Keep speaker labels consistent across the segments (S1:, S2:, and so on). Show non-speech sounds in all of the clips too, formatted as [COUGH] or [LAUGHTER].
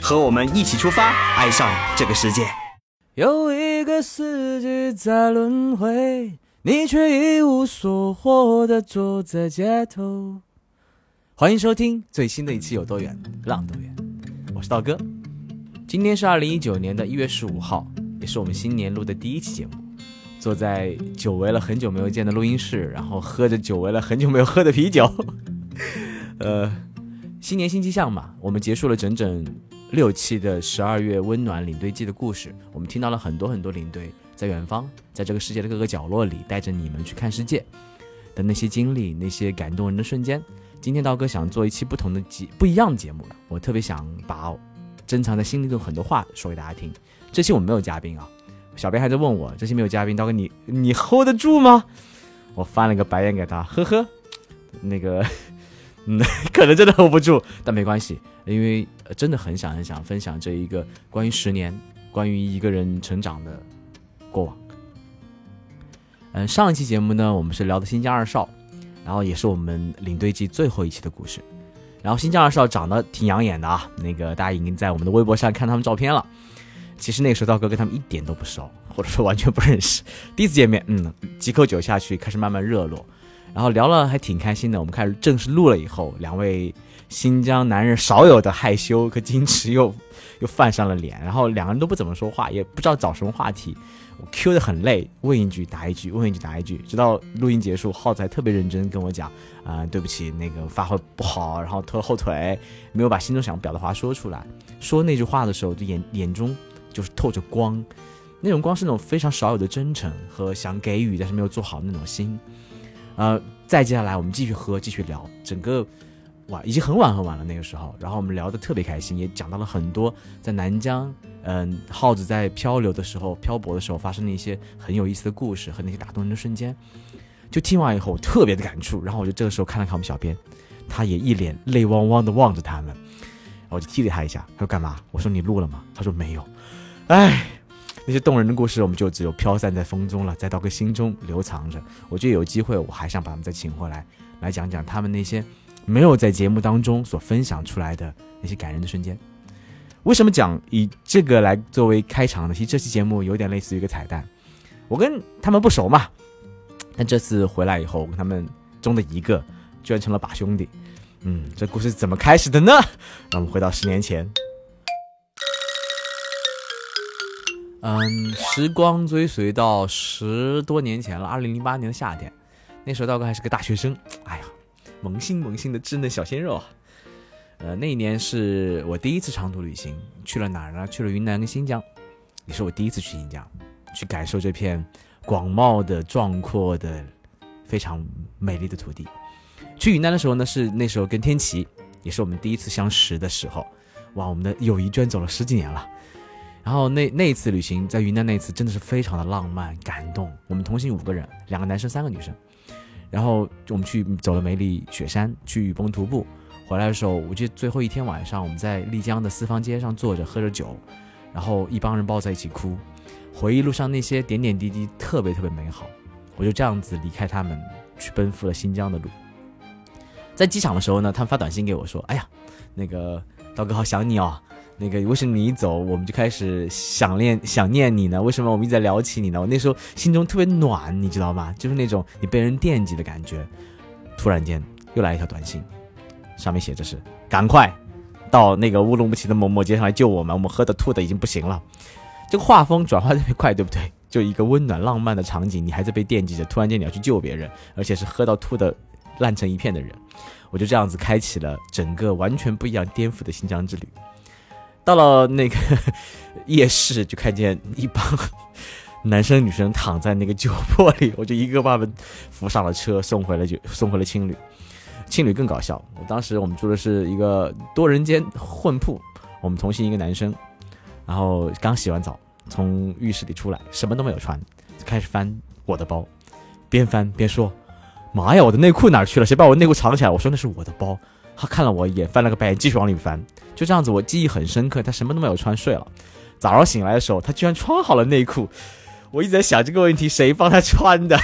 S1: 和我们一起出发，爱上这个世界。
S2: 有一个四季在轮回，你却一无所获的坐在街头。欢迎收听最新的一期《有多远浪多远》，我是道哥。今天是二零一九年的一月十五号，也是我们新年录的第一期节目。坐在久违了很久没有见的录音室，然后喝着久违了很久没有喝的啤酒。呃，新年新气象嘛，我们结束了整整。六期的十二月温暖领队记的故事，我们听到了很多很多领队在远方，在这个世界的各个角落里，带着你们去看世界的那些经历，那些感动人的瞬间。今天刀哥想做一期不同的节，不一样的节目了。我特别想把珍藏在心里的很多话说给大家听。这期我们没有嘉宾啊，小编还在问我，这期没有嘉宾，刀哥你你 hold 得住吗？我翻了个白眼给他，呵呵，那个。嗯，[LAUGHS] 可能真的 hold 不住，但没关系，因为真的很想很想分享这一个关于十年、关于一个人成长的过往。嗯，上一期节目呢，我们是聊的新疆二少，然后也是我们领队季最后一期的故事。然后新疆二少长得挺养眼的啊，那个大家已经在我们的微博上看他们照片了。其实那个时候道哥跟他们一点都不熟，或者说完全不认识，第一次见面，嗯，几口酒下去，开始慢慢热络。然后聊了还挺开心的，我们开始正式录了以后，两位新疆男人少有的害羞和矜持 [LAUGHS] 又又泛上了脸，然后两个人都不怎么说话，也不知道找什么话题，我 Q 的很累，问一句答一句，问一句答一句，直到录音结束，耗子还特别认真跟我讲，啊，对不起，那个发挥不好，然后拖了后腿，没有把心中想表达话说出来，说那句话的时候，就眼眼中就是透着光，那种光是那种非常少有的真诚和想给予但是没有做好那种心。呃，再接下来我们继续喝，继续聊。整个晚已经很晚很晚了，那个时候，然后我们聊得特别开心，也讲到了很多在南疆，嗯，耗子在漂流的时候、漂泊的时候发生的一些很有意思的故事和那些打动人的瞬间。就听完以后，我特别的感触。然后我就这个时候看了看我们小编，他也一脸泪汪汪的望着他们，我就踢了他一下，他说干嘛？我说你录了吗？他说没有。哎。那些动人的故事，我们就只有飘散在风中了，在刀哥心中留藏着。我觉得有机会，我还想把他们再请回来，来讲讲他们那些没有在节目当中所分享出来的那些感人的瞬间。为什么讲以这个来作为开场呢？其实这期节目有点类似于一个彩蛋。我跟他们不熟嘛，但这次回来以后，我跟他们中的一个居然成了把兄弟。嗯，这故事怎么开始的呢？让我们回到十年前。嗯，时光追随到十多年前了，二零零八年的夏天，那时候道哥还是个大学生，哎呀，萌新萌新的稚嫩小鲜肉啊。呃，那一年是我第一次长途旅行，去了哪儿呢？去了云南跟新疆，也是我第一次去新疆，去感受这片广袤的、壮阔的、非常美丽的土地。去云南的时候呢，是那时候跟天琪，也是我们第一次相识的时候，哇，我们的友谊居然走了十几年了。然后那那一次旅行在云南那一次真的是非常的浪漫感动。我们同行五个人，两个男生三个女生。然后我们去走了梅里雪山，去雨崩徒步。回来的时候，我记得最后一天晚上，我们在丽江的四方街上坐着喝着酒，然后一帮人抱在一起哭，回忆路上那些点点滴滴，特别特别美好。我就这样子离开他们，去奔赴了新疆的路。在机场的时候呢，他们发短信给我说：“哎呀，那个刀哥好想你哦。”那个为什么你一走，我们就开始想念想念你呢？为什么我们一直在聊起你呢？我那时候心中特别暖，你知道吗？就是那种你被人惦记的感觉。突然间又来一条短信，上面写着是：赶快到那个乌鲁木齐的某某街上来救我们，我们喝的吐的已经不行了。这个画风转化特别快，对不对？就一个温暖浪漫的场景，你还在被惦记着，突然间你要去救别人，而且是喝到吐的烂成一片的人。我就这样子开启了整个完全不一样、颠覆的新疆之旅。到了那个 [LAUGHS] 夜市，就看见一帮男生女生躺在那个酒泊里，我就一个把他们扶上了车，送回了就 [LAUGHS] 送回了青旅。青旅更搞笑，我当时我们住的是一个多人间混铺，我们同行一个男生，然后刚洗完澡，从浴室里出来，什么都没有穿，就开始翻我的包，边翻边说：“妈呀，我的内裤哪去了？谁把我内裤藏起来？”我说：“那是我的包。”他看了我一眼，翻了个白眼，继续往里翻。就这样子，我记忆很深刻。他什么都没有穿，睡了。早上醒来的时候，他居然穿好了内裤。我一直在想这个问题，谁帮他穿的？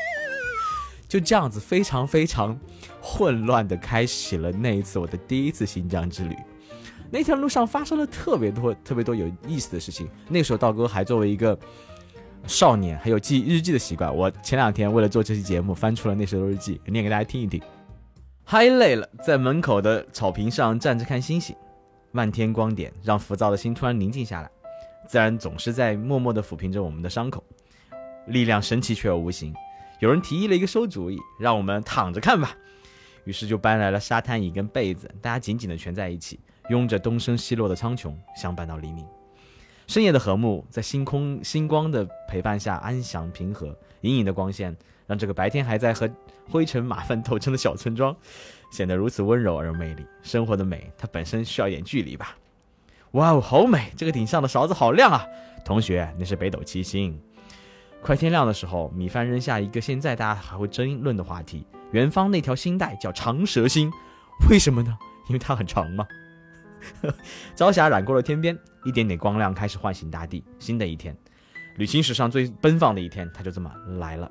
S2: [LAUGHS] 就这样子，非常非常混乱的开启了那一次我的第一次新疆之旅。那条路上发生了特别多、特别多有意思的事情。那时候道哥还作为一个少年，还有记日记的习惯。我前两天为了做这期节目，翻出了那时候日记，念给大家听一听。嗨累了，在门口的草坪上站着看星星，漫天光点让浮躁的心突然宁静下来。自然总是在默默地抚平着我们的伤口，力量神奇却又无形。有人提议了一个馊主意，让我们躺着看吧。于是就搬来了沙滩椅跟被子，大家紧紧地蜷在一起，拥着东升西落的苍穹，相伴到黎明。深夜的和睦在星空星光的陪伴下安详平和，隐隐的光线。让这个白天还在和灰尘马粪斗争的小村庄，显得如此温柔而有魅力。生活的美，它本身需要一点距离吧。哇哦，好美！这个顶上的勺子好亮啊！同学，那是北斗七星。快天亮的时候，米饭扔下一个现在大家还会争论的话题：元方那条星带叫长蛇星，为什么呢？因为它很长吗？[LAUGHS] 朝霞染过了天边，一点点光亮开始唤醒大地。新的一天，旅行史上最奔放的一天，它就这么来了。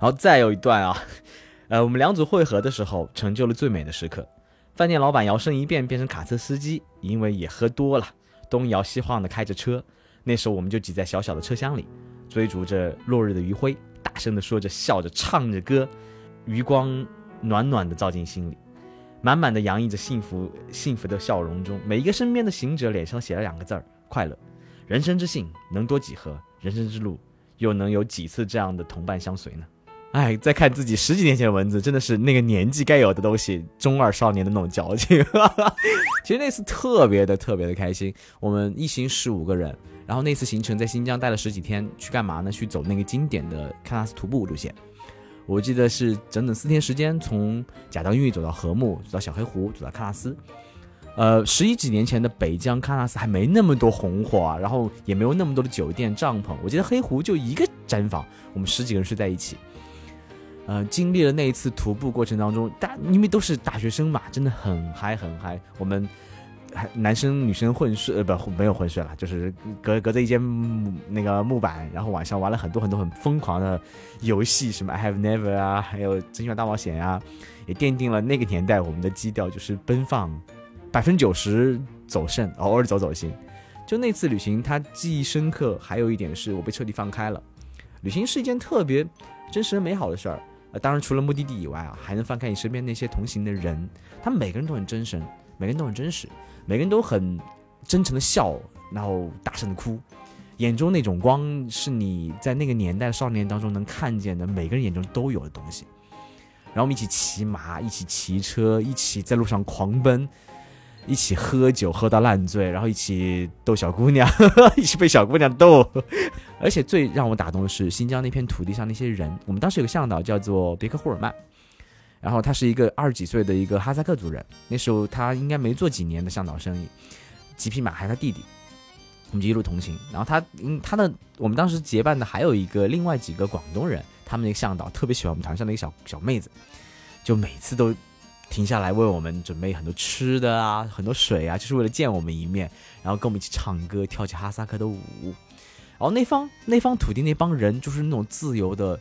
S2: 然后再有一段啊，[LAUGHS] 呃，我们两组汇合的时候，成就了最美的时刻。饭店老板摇身一变变成卡车司机，因为也喝多了，东摇西晃的开着车。那时候我们就挤在小小的车厢里，追逐着落日的余晖，大声的说着，笑着唱着歌，余光暖暖的照进心里，满满的洋溢着幸福幸福的笑容中，每一个身边的行者脸上写了两个字儿：快乐。人生之幸能多几何？人生之路又能有几次这样的同伴相随呢？哎，再看自己十几年前的文字，真的是那个年纪该有的东西，中二少年的那种矫情。其实那次特别的特别的开心，我们一行十五个人，然后那次行程在新疆待了十几天，去干嘛呢？去走那个经典的喀纳斯徒步路线。我记得是整整四天时间，从贾当峪走到禾木，走到小黑湖，走到喀纳斯。呃，十一几年前的北疆喀纳斯还没那么多红火啊，然后也没有那么多的酒店帐篷。我记得黑湖就一个毡房，我们十几个人睡在一起。呃，经历了那一次徒步过程当中，大因为都是大学生嘛，真的很嗨很嗨。我们还男生女生混睡，呃不没有混睡了，就是隔隔着一间那个木板，然后晚上玩了很多很多很疯狂的游戏，什么 I Have Never 啊，还有真心话大冒险啊，也奠定了那个年代我们的基调就是奔放，百分之九十走肾，偶尔走走心。就那次旅行，它记忆深刻。还有一点是我被彻底放开了。旅行是一件特别真实美好的事儿。呃，当然，除了目的地以外啊，还能翻开你身边那些同行的人，他们每个人都很真诚，每个人都很真实，每个人都很真诚的笑，然后大声的哭，眼中那种光是你在那个年代少年当中能看见的，每个人眼中都有的东西。然后我们一起骑马，一起骑车，一起在路上狂奔。一起喝酒喝到烂醉，然后一起逗小姑娘，[LAUGHS] 一起被小姑娘逗。而且最让我打动的是新疆那片土地上那些人。我们当时有个向导叫做别克霍尔曼，然后他是一个二十几岁的一个哈萨克族人。那时候他应该没做几年的向导生意，几匹马还是他弟弟。我们就一路同行。然后他，嗯，他的我们当时结伴的还有一个另外几个广东人，他们那个向导特别喜欢我们团上的一个小小妹子，就每次都。停下来为我们准备很多吃的啊，很多水啊，就是为了见我们一面，然后跟我们一起唱歌，跳起哈萨克的舞。然后那方那方土地那帮人就是那种自由的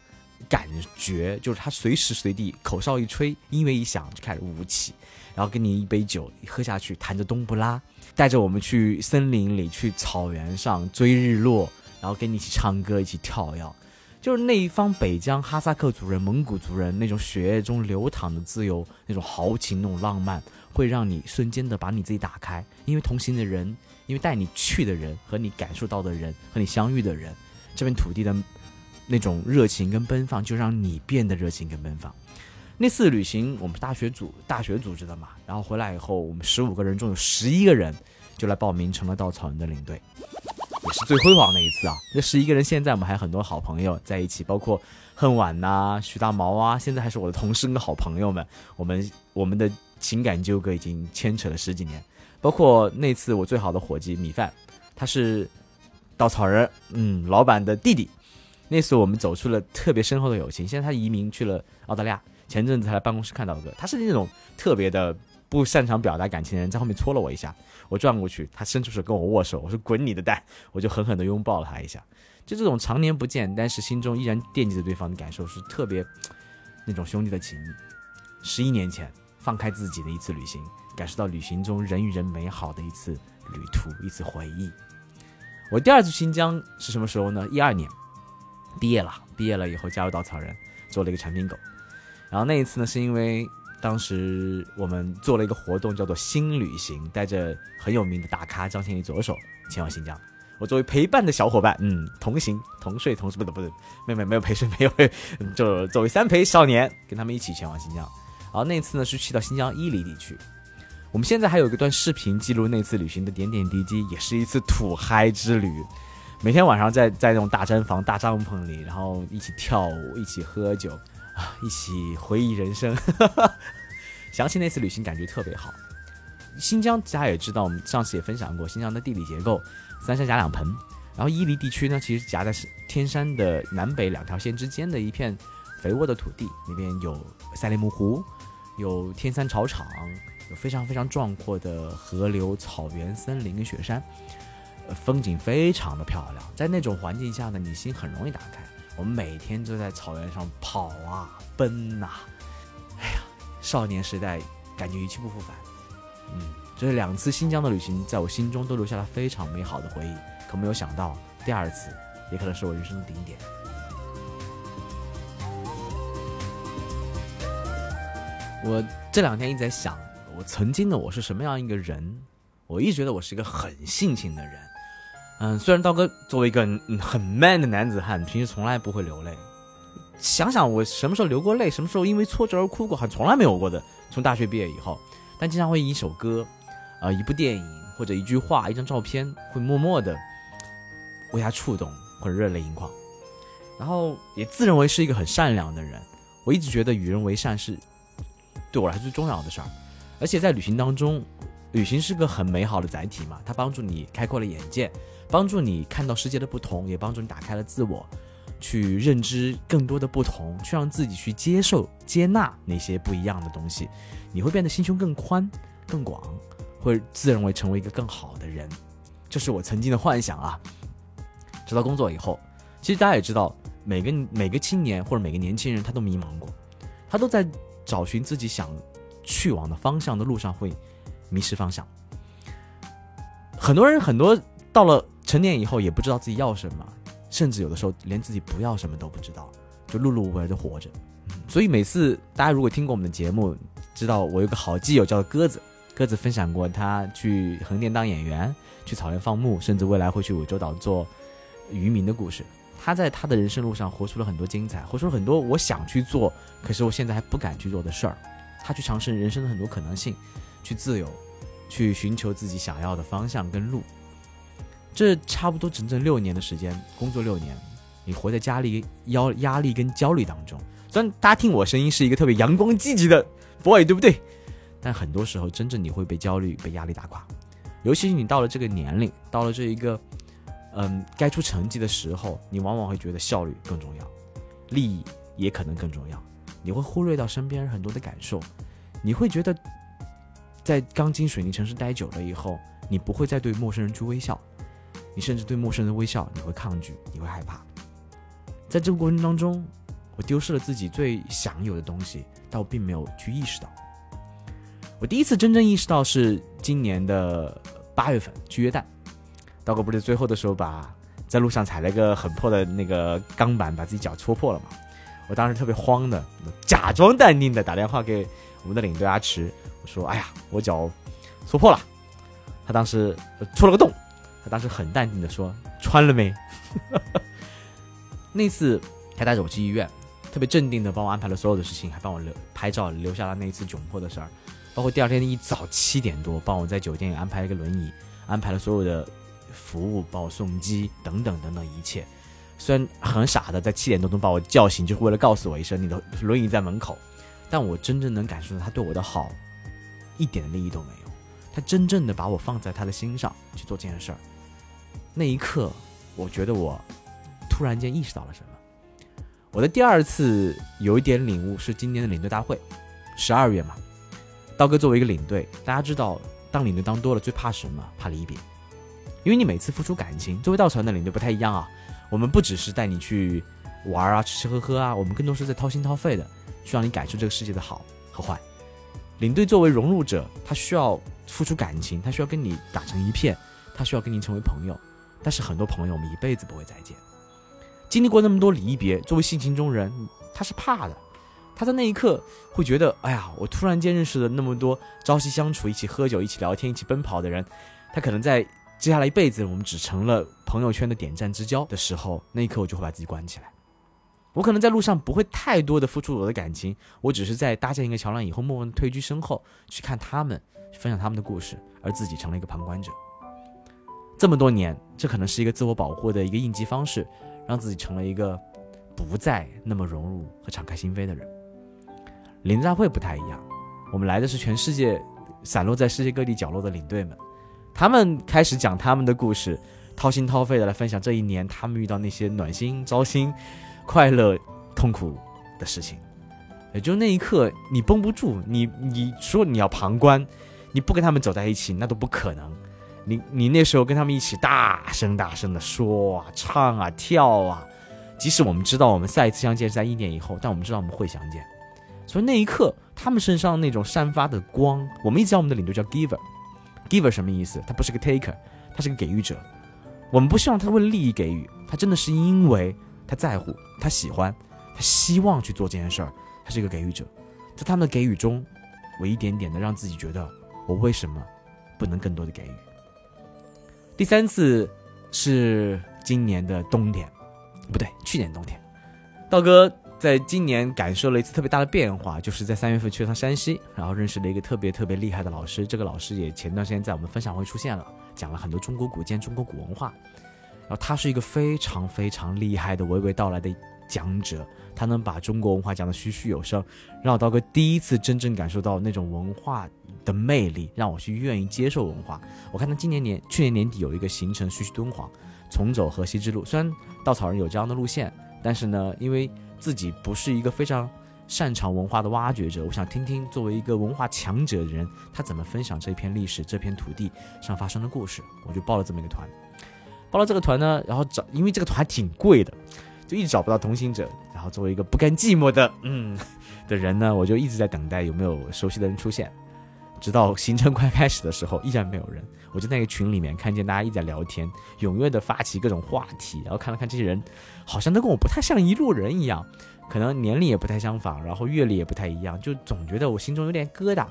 S2: 感觉，就是他随时随地口哨一吹，音乐一响就开始舞起，然后给你一杯酒喝下去，弹着冬不拉，带着我们去森林里，去草原上追日落，然后跟你一起唱歌，一起跳跃。就是那一方北疆哈萨克族人、蒙古族人那种血液中流淌的自由、那种豪情、那种浪漫，会让你瞬间的把你自己打开。因为同行的人，因为带你去的人和你感受到的人和你相遇的人，这片土地的那种热情跟奔放，就让你变得热情跟奔放。那次旅行我们大学组大学组织的嘛，然后回来以后，我们十五个人中有十一个人就来报名成了稻草人的领队。也是最辉煌的一次啊！那十一个人，现在我们还有很多好朋友在一起，包括恨晚呐、徐大毛啊，现在还是我的同事跟好朋友们。我们我们的情感纠葛已经牵扯了十几年，包括那次我最好的伙计米饭，他是稻草人，嗯，老板的弟弟。那次我们走出了特别深厚的友情。现在他移民去了澳大利亚，前阵子才来办公室看到哥。他是那种特别的不擅长表达感情的人，在后面戳了我一下，我转过去，他伸出手跟我握手，我说滚你的蛋，我就狠狠的拥抱了他一下。就这种常年不见，但是心中依然惦记着对方的感受，是特别那种兄弟的情谊。十一年前，放开自己的一次旅行，感受到旅行中人与人美好的一次旅途，一次回忆。我第二次新疆是什么时候呢？一二年。毕业了，毕业了以后加入稻草人，做了一个产品狗。然后那一次呢，是因为当时我们做了一个活动，叫做新旅行，带着很有名的大咖张千里左手前往新疆。我作为陪伴的小伙伴，嗯，同行同睡同是不对不对，妹妹没有陪睡，没有，就作为三陪少年，跟他们一起前往新疆。然后那次呢是去到新疆伊犁地区。我们现在还有一段视频记录那次旅行的点点滴滴，也是一次土嗨之旅。每天晚上在在那种大毡房、大帐篷里，然后一起跳舞，一起喝酒，啊，一起回忆人生。[LAUGHS] 想起那次旅行，感觉特别好。新疆大家也知道，我们上次也分享过新疆的地理结构，三山夹两盆。然后伊犁地区呢，其实夹在天山的南北两条线之间的一片肥沃的土地，那边有赛里木湖，有天山草场，有非常非常壮阔的河流、草原、森林跟雪山。风景非常的漂亮，在那种环境下呢，你心很容易打开。我们每天都在草原上跑啊奔呐，哎呀，少年时代感觉一去不复返。嗯，这两次新疆的旅行，在我心中都留下了非常美好的回忆。可没有想到，第二次也可能是我人生的顶点。我这两天一直在想，我曾经的我是什么样一个人？我一直觉得我是一个很性情的人。嗯，虽然刀哥作为一个很 man 的男子汉，平时从来不会流泪。想想我什么时候流过泪，什么时候因为挫折而哭过，还从来没有过的。从大学毕业以后，但经常会一首歌、呃一部电影或者一句话、一张照片，会默默的为他触动或者热泪盈眶。然后也自认为是一个很善良的人。我一直觉得与人为善是对我来说最重要的事儿。而且在旅行当中，旅行是个很美好的载体嘛，它帮助你开阔了眼界。帮助你看到世界的不同，也帮助你打开了自我，去认知更多的不同，去让自己去接受、接纳那些不一样的东西，你会变得心胸更宽、更广，会自认为成为一个更好的人。这是我曾经的幻想啊！直到工作以后，其实大家也知道，每个每个青年或者每个年轻人，他都迷茫过，他都在找寻自己想去往的方向的路上会迷失方向。很多人很多到了。成年以后也不知道自己要什么，甚至有的时候连自己不要什么都不知道，就碌碌无为的活着。所以每次大家如果听过我们的节目，知道我有个好基友叫鸽子，鸽子分享过他去横店当演员，去草原放牧，甚至未来会去涠洲岛做渔民的故事。他在他的人生路上活出了很多精彩，活出了很多我想去做，可是我现在还不敢去做的事儿。他去尝试人生的很多可能性，去自由，去寻求自己想要的方向跟路。这差不多整整六年的时间，工作六年，你活在家里压压力跟焦虑当中。虽然大家听我声音是一个特别阳光积极的 boy，对不对？但很多时候，真正你会被焦虑、被压力打垮。尤其是你到了这个年龄，到了这一个，嗯，该出成绩的时候，你往往会觉得效率更重要，利益也可能更重要。你会忽略到身边很多的感受，你会觉得，在钢筋水泥城市待久了以后，你不会再对陌生人去微笑。你甚至对陌生人微笑，你会抗拒，你会害怕。在这个过程当中，我丢失了自己最享有的东西，但我并没有去意识到。我第一次真正意识到是今年的八月份去约旦，道哥不是最后的时候把在路上踩了一个很破的那个钢板，把自己脚戳破了嘛？我当时特别慌的，假装淡定的打电话给我们的领队阿池，我说：“哎呀，我脚戳破了。”他当时戳了个洞。他当时很淡定的说：“穿了没？” [LAUGHS] 那次他带着我去医院，特别镇定的帮我安排了所有的事情，还帮我留拍照，留下了那一次窘迫的事儿。包括第二天一早七点多，帮我在酒店安排了一个轮椅，安排了所有的服务，帮我送机等等等等一切。虽然很傻的在七点多钟把我叫醒，就是为了告诉我一声你的轮椅在门口，但我真正能感受到他对我的好，一点利益都没有。他真正的把我放在他的心上去做这件事儿。那一刻，我觉得我突然间意识到了什么。我的第二次有一点领悟是今年的领队大会，十二月嘛。刀哥作为一个领队，大家知道，当领队当多了，最怕什么？怕离别。因为你每次付出感情，作为稻草人的领队不太一样啊。我们不只是带你去玩啊、吃吃喝喝啊，我们更多是在掏心掏肺的，去让你感受这个世界的好和坏。领队作为融入者，他需要付出感情，他需要跟你打成一片，他需要跟你成为朋友。但是很多朋友，我们一辈子不会再见。经历过那么多离别，作为性情中人，他是怕的。他在那一刻会觉得，哎呀，我突然间认识了那么多朝夕相处、一起喝酒、一起聊天、一起奔跑的人，他可能在接下来一辈子，我们只成了朋友圈的点赞之交的时候，那一刻我就会把自己关起来。我可能在路上不会太多的付出我的感情，我只是在搭建一个桥梁以后，默默退居身后，去看他们，分享他们的故事，而自己成了一个旁观者。这么多年，这可能是一个自我保护的一个应急方式。让自己成了一个不再那么融入和敞开心扉的人。领队大会不太一样，我们来的是全世界散落在世界各地角落的领队们，他们开始讲他们的故事，掏心掏肺的来分享这一年他们遇到那些暖心、糟心、快乐、痛苦的事情。也就那一刻，你绷不住，你你说你要旁观，你不跟他们走在一起，那都不可能。你你那时候跟他们一起大声大声的说啊唱啊跳啊，即使我们知道我们下一次相见是在一年以后，但我们知道我们会相见。所以那一刻，他们身上那种散发的光，我们一直叫我们的领队叫 Giver giver 什么意思？他不是个 taker，他是个给予者。我们不希望他为利益给予，他真的是因为他在乎，他喜欢，他希望去做这件事儿，他是一个给予者。在他们的给予中，我一点点的让自己觉得，我为什么不能更多的给予？第三次是今年的冬天，不对，去年冬天，道哥在今年感受了一次特别大的变化，就是在三月份去了趟山西，然后认识了一个特别特别厉害的老师。这个老师也前段时间在我们分享会出现了，讲了很多中国古建、中国古文化。然后他是一个非常非常厉害的娓娓道来的讲者，他能把中国文化讲得栩栩有声，让我道哥第一次真正感受到那种文化。的魅力让我去愿意接受文化。我看他今年年去年年底有一个行程，徐徐敦煌，重走河西之路。虽然稻草人有这样的路线，但是呢，因为自己不是一个非常擅长文化的挖掘者，我想听听作为一个文化强者的人，他怎么分享这片历史、这片土地上发生的故事。我就报了这么一个团，报了这个团呢，然后找，因为这个团还挺贵的，就一直找不到同行者。然后作为一个不甘寂寞的嗯的人呢，我就一直在等待有没有熟悉的人出现。直到行程快开始的时候，依然没有人。我就在那个群里面看见大家一直在聊天，踊跃的发起各种话题。然后看了看这些人，好像都跟我不太像一路人一样，可能年龄也不太相仿，然后阅历也不太一样，就总觉得我心中有点疙瘩。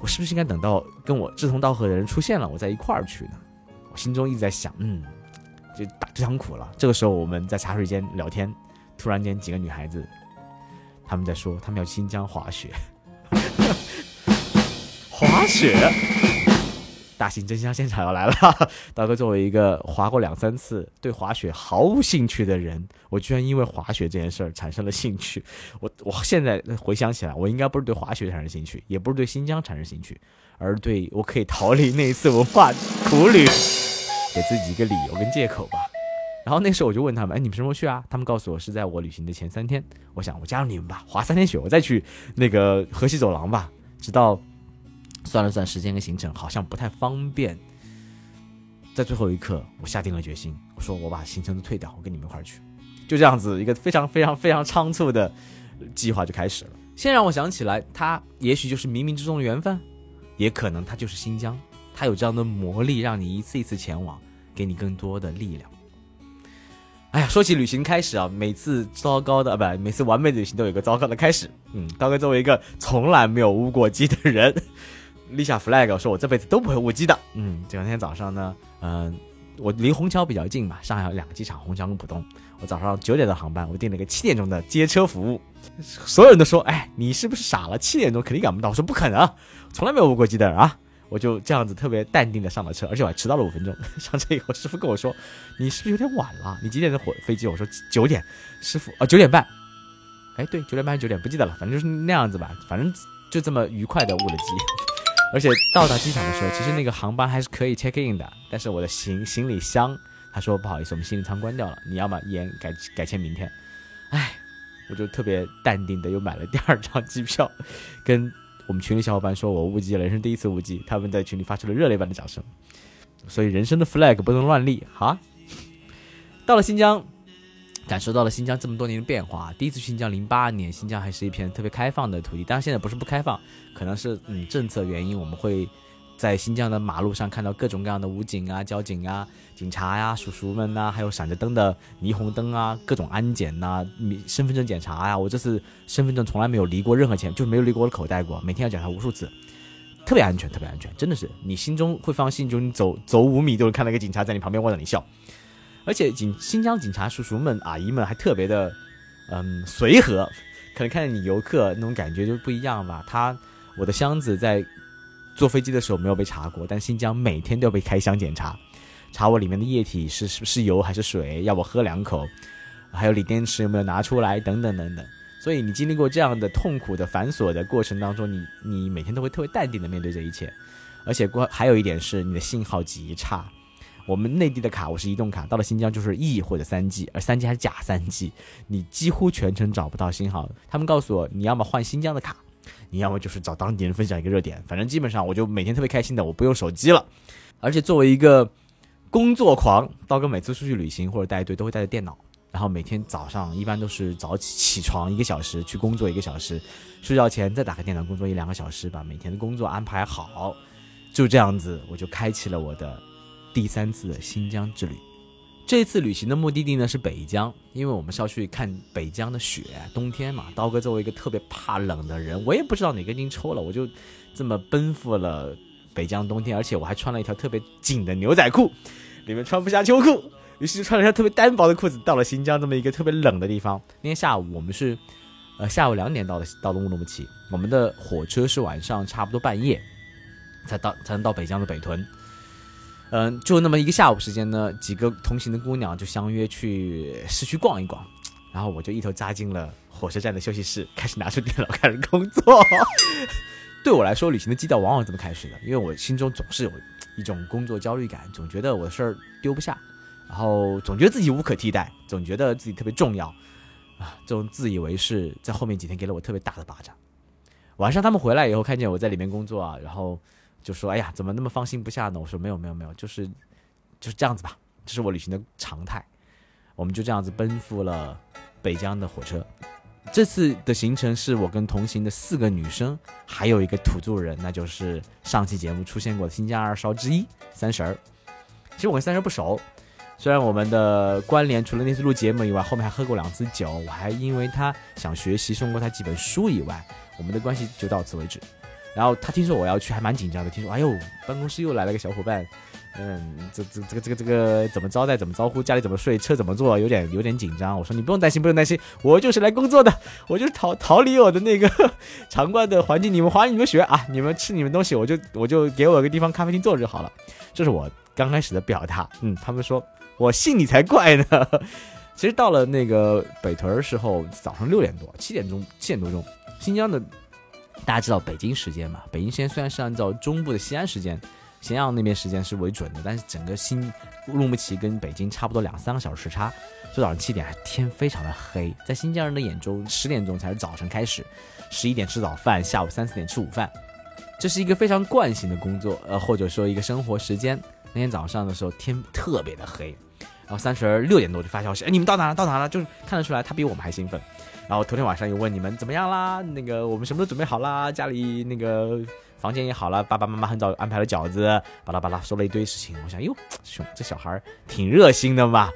S2: 我是不是应该等到跟我志同道合的人出现了，我再一块儿去呢？我心中一直在想，嗯，就打这场苦了。这个时候我们在茶水间聊天，突然间几个女孩子，他们在说他们要新疆滑雪。滑雪，大型真香现场要来了！[LAUGHS] 大哥作为一个滑过两三次、对滑雪毫无兴趣的人，我居然因为滑雪这件事儿产生了兴趣。我我现在回想起来，我应该不是对滑雪产生兴趣，也不是对新疆产生兴趣，而对我可以逃离那一次文化苦旅，给自己一个理由跟借口吧。然后那时候我就问他们：“哎，你们什么时候去啊？”他们告诉我是在我旅行的前三天。我想我加入你们吧，滑三天雪，我再去那个河西走廊吧，直到。算了算时间跟行程，好像不太方便。在最后一刻，我下定了决心，我说我把行程都退掉，我跟你们一块儿去。就这样子，一个非常非常非常仓促的计划就开始了。先让我想起来，他也许就是冥冥之中的缘分，也可能他就是新疆，他有这样的魔力，让你一次一次前往，给你更多的力量。哎呀，说起旅行开始啊，每次糟糕的不，每次完美的旅行都有一个糟糕的开始。嗯，刀哥作为一个从来没有误过机的人。立下 flag，说我这辈子都不会误机的。嗯，这两天早上呢，嗯，我离虹桥比较近嘛，上海有两个机场，虹桥跟浦东。我早上九点的航班，我订了一个七点钟的接车服务。所有人都说，哎，你是不是傻了？七点钟肯定赶不到。我说不可能，从来没有误过机的啊！我就这样子特别淡定的上了车，而且我还迟到了五分钟。[LAUGHS] 上车以后，师傅跟我说，你是不是有点晚了？你几点的火飞机？我说九点。师傅，啊，九点半。哎，对，九点半还是九点，不记得了，反正就是那样子吧。反正就这么愉快的误了机。而且到达机场的时候，其实那个航班还是可以 check in 的，但是我的行行李箱，他说不好意思，我们行李舱关掉了，你要么一言改改签明天。哎，我就特别淡定的又买了第二张机票，跟我们群里小伙伴说我误机了，人生第一次误机，他们在群里发出了热烈般的掌声。所以人生的 flag 不能乱立，好。到了新疆。感受到了新疆这么多年的变化。第一次去新疆，零八年，新疆还是一片特别开放的土地。当然现在不是不开放，可能是嗯政策原因，我们会在新疆的马路上看到各种各样的武警啊、交警啊、警察呀、叔叔们呐，还有闪着灯的霓虹灯啊，各种安检呐、身份证检查呀。我这次身份证从来没有离过任何钱，就是没有离过我的口袋过，每天要检查无数次，特别安全，特别安全，真的是你心中会放心，就你走走五米都能看到一个警察在你旁边望着你笑。而且警新疆警察叔叔们、阿姨们还特别的，嗯，随和，[LAUGHS] 可能看见你游客那种感觉就不一样吧。他我的箱子在坐飞机的时候没有被查过，但新疆每天都要被开箱检查，查我里面的液体是是不是油还是水，要我喝两口，还有锂电池有没有拿出来，等等等等。所以你经历过这样的痛苦的繁琐的过程当中，你你每天都会特别淡定的面对这一切。而且关还有一点是你的信号极差。我们内地的卡，我是移动卡，到了新疆就是 E 或者三 G，而三 G 还是假三 G，你几乎全程找不到信号。他们告诉我，你要么换新疆的卡，你要么就是找当地人分享一个热点。反正基本上，我就每天特别开心的，我不用手机了。而且作为一个工作狂，刀哥每次出去旅行或者带队都会带着电脑，然后每天早上一般都是早起起床一个小时去工作一个小时，睡觉前再打开电脑工作一两个小时，把每天的工作安排好，就这样子我就开启了我的。第三次的新疆之旅，这次旅行的目的地呢是北疆，因为我们是要去看北疆的雪，冬天嘛。刀哥作为一个特别怕冷的人，我也不知道哪根筋抽了，我就这么奔赴了北疆冬天，而且我还穿了一条特别紧的牛仔裤，里面穿不下秋裤，[LAUGHS] 于是就穿了一条特别单薄的裤子，到了新疆这么一个特别冷的地方。那天下午我们是，呃，下午两点到的，到了乌鲁木齐，我们的火车是晚上差不多半夜才到，才能到北疆的北屯。嗯，就那么一个下午时间呢，几个同行的姑娘就相约去市区逛一逛，然后我就一头扎进了火车站的休息室，开始拿出电脑开始工作。[LAUGHS] 对我来说，旅行的基调往往这么开始的，因为我心中总是有一种工作焦虑感，总觉得我的事儿丢不下，然后总觉得自己无可替代，总觉得自己特别重要啊，这种自以为是，在后面几天给了我特别大的巴掌。晚上他们回来以后，看见我在里面工作啊，然后。就说：“哎呀，怎么那么放心不下呢？”我说：“没有，没有，没有，就是就是这样子吧，这是我旅行的常态。”我们就这样子奔赴了北疆的火车。这次的行程是我跟同行的四个女生，还有一个土著人，那就是上期节目出现过的新疆二少之一三婶儿。其实我跟三婶不熟，虽然我们的关联除了那次录节目以外，后面还喝过两次酒，我还因为他想学习送过他几本书以外，我们的关系就到此为止。然后他听说我要去，还蛮紧张的。听说，哎呦，办公室又来了个小伙伴，嗯，这这这个这个这个怎么招待，怎么招呼，家里怎么睡，车怎么坐，有点有点紧张。我说你不用担心，不用担心，我就是来工作的，我就是逃逃离我的那个 [LAUGHS] 场馆的环境，你们滑你们雪啊，你们吃你们东西，我就我就给我个地方咖啡厅坐着就好了。这是我刚开始的表达。嗯，他们说我信你才怪呢。其实到了那个北屯的时候，早上六点多，七点钟，七点多钟，新疆的。大家知道北京时间嘛？北京时间虽然是按照中部的西安时间、咸阳那边时间是为准的，但是整个新乌鲁木齐跟北京差不多两三个小时时差。就早上七点，天非常的黑，在新疆人的眼中，十点钟才是早晨开始，十一点吃早饭，下午三四点吃午饭，这是一个非常惯性的工作，呃，或者说一个生活时间。那天早上的时候，天特别的黑，然后三十六点多就发消息，哎，你们到哪了？到哪了？就是看得出来，他比我们还兴奋。然后头天晚上又问你们怎么样啦？那个我们什么都准备好啦，家里那个房间也好了，爸爸妈妈很早安排了饺子，巴拉巴拉说了一堆事情。我想哟，熊这小孩挺热心的嘛。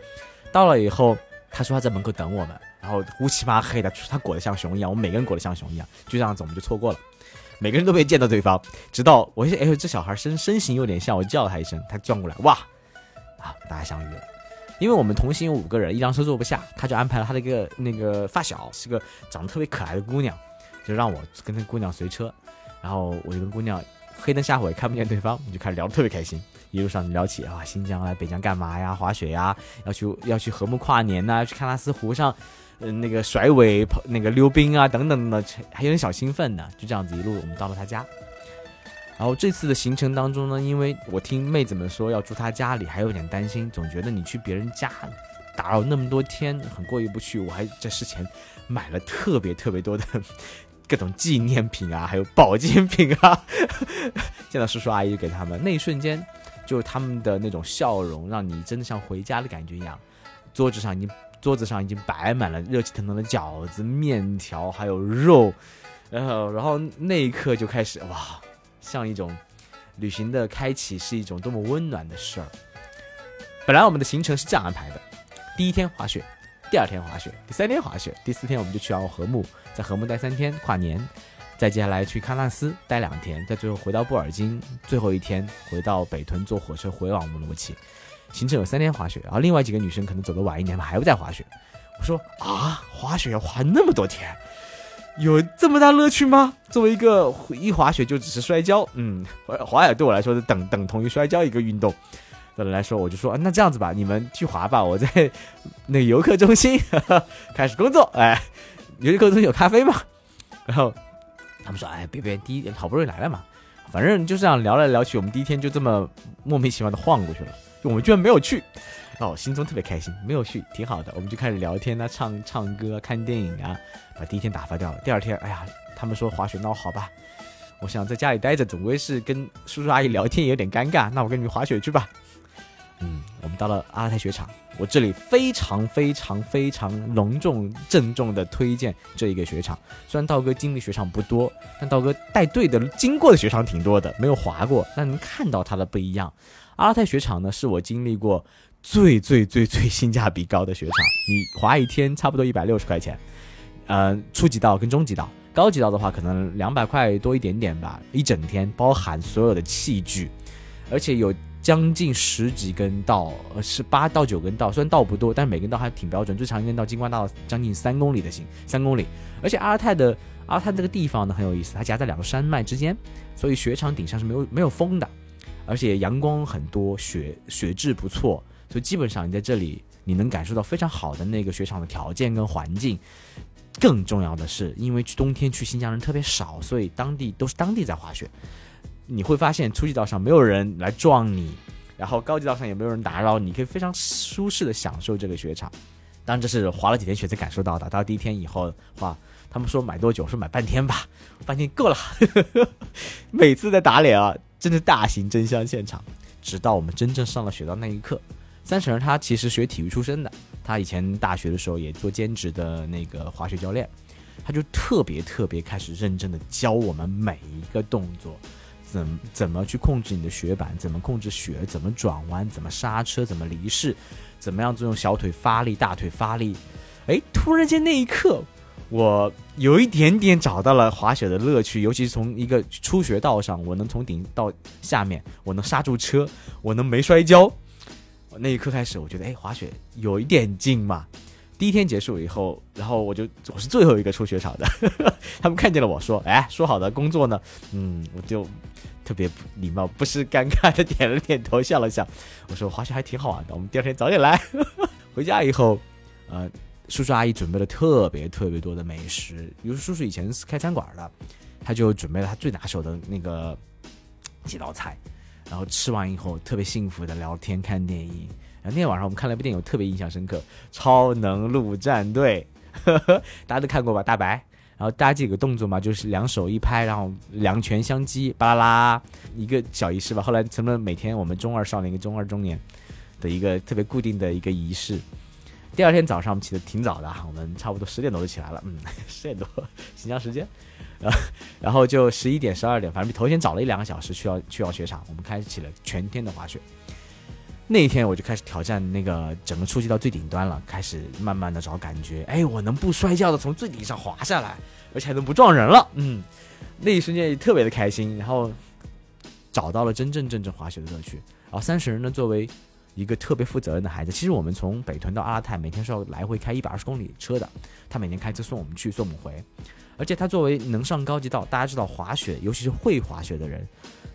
S2: 到了以后，他说他在门口等我们，然后乌漆嘛黑的，他裹得像熊一样，我们每个人裹得像熊一样，就这样子我们就错过了，每个人都没见到对方。直到我一哎，这小孩身身形有点像，我叫他一声，他转过来，哇，啊，大家相遇了。因为我们同行有五个人，一辆车坐不下，他就安排了他的一个那个发小，是个长得特别可爱的姑娘，就让我跟那姑娘随车，然后我就跟姑娘黑灯瞎火也看不见对方，我们就开始聊得特别开心，一路上聊起啊新疆来北疆干嘛呀，滑雪呀，要去 [LAUGHS] 要去和睦跨年呐，要去喀纳斯湖上，嗯那个甩尾那个溜冰啊等等的，还有点小兴奋呢，就这样子一路我们到了他家，然后这次的行程当中呢，因为我听妹子们说要住她家里，还有点担心，总觉得你去别人家打扰那么多天，很过意不去。我还在事前买了特别特别多的各种纪念品啊，还有保健品啊，见到叔叔阿姨给他们，那一瞬间就他们的那种笑容，让你真的像回家的感觉一样。桌子上已经桌子上已经摆满了热气腾腾的饺子、面条，还有肉，然后然后那一刻就开始哇，像一种旅行的开启是一种多么温暖的事儿。本来我们的行程是这样安排的：第一天滑雪，第二天滑雪，第三天滑雪，第四天我们就去奥禾木，在禾木待三天跨年，再接下来去喀纳斯待两天，再最后回到布尔津，最后一天回到北屯坐火车回往乌鲁木齐。行程有三天滑雪，然后另外几个女生可能走得晚一点嘛，还不在滑雪。我说啊，滑雪要滑那么多天，有这么大乐趣吗？作为一个一滑雪就只是摔跤，嗯，滑滑雪对我来说是等等同于摔跤一个运动。的人来说，我就说，那这样子吧，你们去滑吧，我在那个游客中心 [LAUGHS] 开始工作。哎，游客中心有咖啡嘛？然后他们说，哎，别别，第一好不容易来了嘛，反正就这样聊来聊去，我们第一天就这么莫名其妙的晃过去了。就我们居然没有去，哦，心中特别开心，没有去挺好的。我们就开始聊天啊，唱唱歌、看电影啊，把第一天打发掉了。第二天，哎呀，他们说滑雪，那好吧，我想在家里待着，总归是跟叔叔阿姨聊天也有点尴尬，那我跟你们滑雪去吧。嗯，我们到了阿拉泰雪场，我这里非常非常非常隆重郑重的推荐这一个雪场。虽然道哥经历雪场不多，但道哥带队的经过的雪场挺多的，没有滑过，但能看到它的不一样。阿拉泰雪场呢，是我经历过最最最最性价比高的雪场。你滑一天差不多一百六十块钱，呃，初级道跟中级道，高级道的话可能两百块多一点点吧，一整天包含所有的器具，而且有将近十几根道，呃，是八到九根道，虽然道不多，但是每根道还挺标准。最长一根道金瓜道将近三公里的行，三公里。而且阿尔泰的阿尔泰这个地方呢很有意思，它夹在两个山脉之间，所以雪场顶上是没有没有风的。而且阳光很多，雪雪质不错，所以基本上你在这里你能感受到非常好的那个雪场的条件跟环境。更重要的是，因为冬天去新疆人特别少，所以当地都是当地在滑雪。你会发现初级道上没有人来撞你，然后高级道上也没有人打扰你，可以非常舒适的享受这个雪场。当然这是滑了几天雪才感受到的。到第一天以后，的话，他们说买多久？说买半天吧，半天够了。每次在打脸啊。真的大型真相现场，直到我们真正上了雪道那一刻。三婶儿她其实学体育出身的，她以前大学的时候也做兼职的那个滑雪教练，她就特别特别开始认真的教我们每一个动作，怎怎么去控制你的雪板，怎么控制雪，怎么转弯，怎么刹车，怎么离式，怎么样用小腿发力，大腿发力。哎，突然间那一刻。我有一点点找到了滑雪的乐趣，尤其是从一个初学道上，我能从顶到下面，我能刹住车，我能没摔跤。那一刻开始，我觉得哎，滑雪有一点劲嘛。第一天结束以后，然后我就我是最后一个出雪场的，[LAUGHS] 他们看见了我说，哎，说好的工作呢？嗯，我就特别不礼貌，不是尴尬的点了点头，笑了笑。我说滑雪还挺好玩的，我们第二天早点来。[LAUGHS] 回家以后，呃。叔叔阿姨准备了特别特别多的美食，比如叔叔以前是开餐馆的，他就准备了他最拿手的那个几道菜，然后吃完以后特别幸福的聊天看电影。然后那天晚上我们看了一部电影，特别印象深刻，《超能陆战队》，[LAUGHS] 大家都看过吧？大白，然后大家几个动作嘛，就是两手一拍，然后两拳相击，巴拉拉，一个小仪式吧。后来成了每天我们中二少年跟中二中年的一个特别固定的一个仪式。第二天早上我们起的挺早的，我们差不多十点多就起来了，嗯，[LAUGHS] 十点多新疆时间，然后 [LAUGHS] 然后就十一点十二点，反正比头天早了一两个小时去到去到雪场，我们开启了全天的滑雪。那一天我就开始挑战那个整个初级到最顶端了，开始慢慢的找感觉，哎，我能不摔跤的从最顶上滑下来，而且还能不撞人了，嗯，[LAUGHS] 那一瞬间也特别的开心，然后找到了真正真正滑雪的乐趣。然后三十人呢，作为一个特别负责任的孩子。其实我们从北屯到阿拉泰，每天是要来回开一百二十公里车的。他每天开车送我们去，送我们回。而且他作为能上高级道，大家知道滑雪，尤其是会滑雪的人，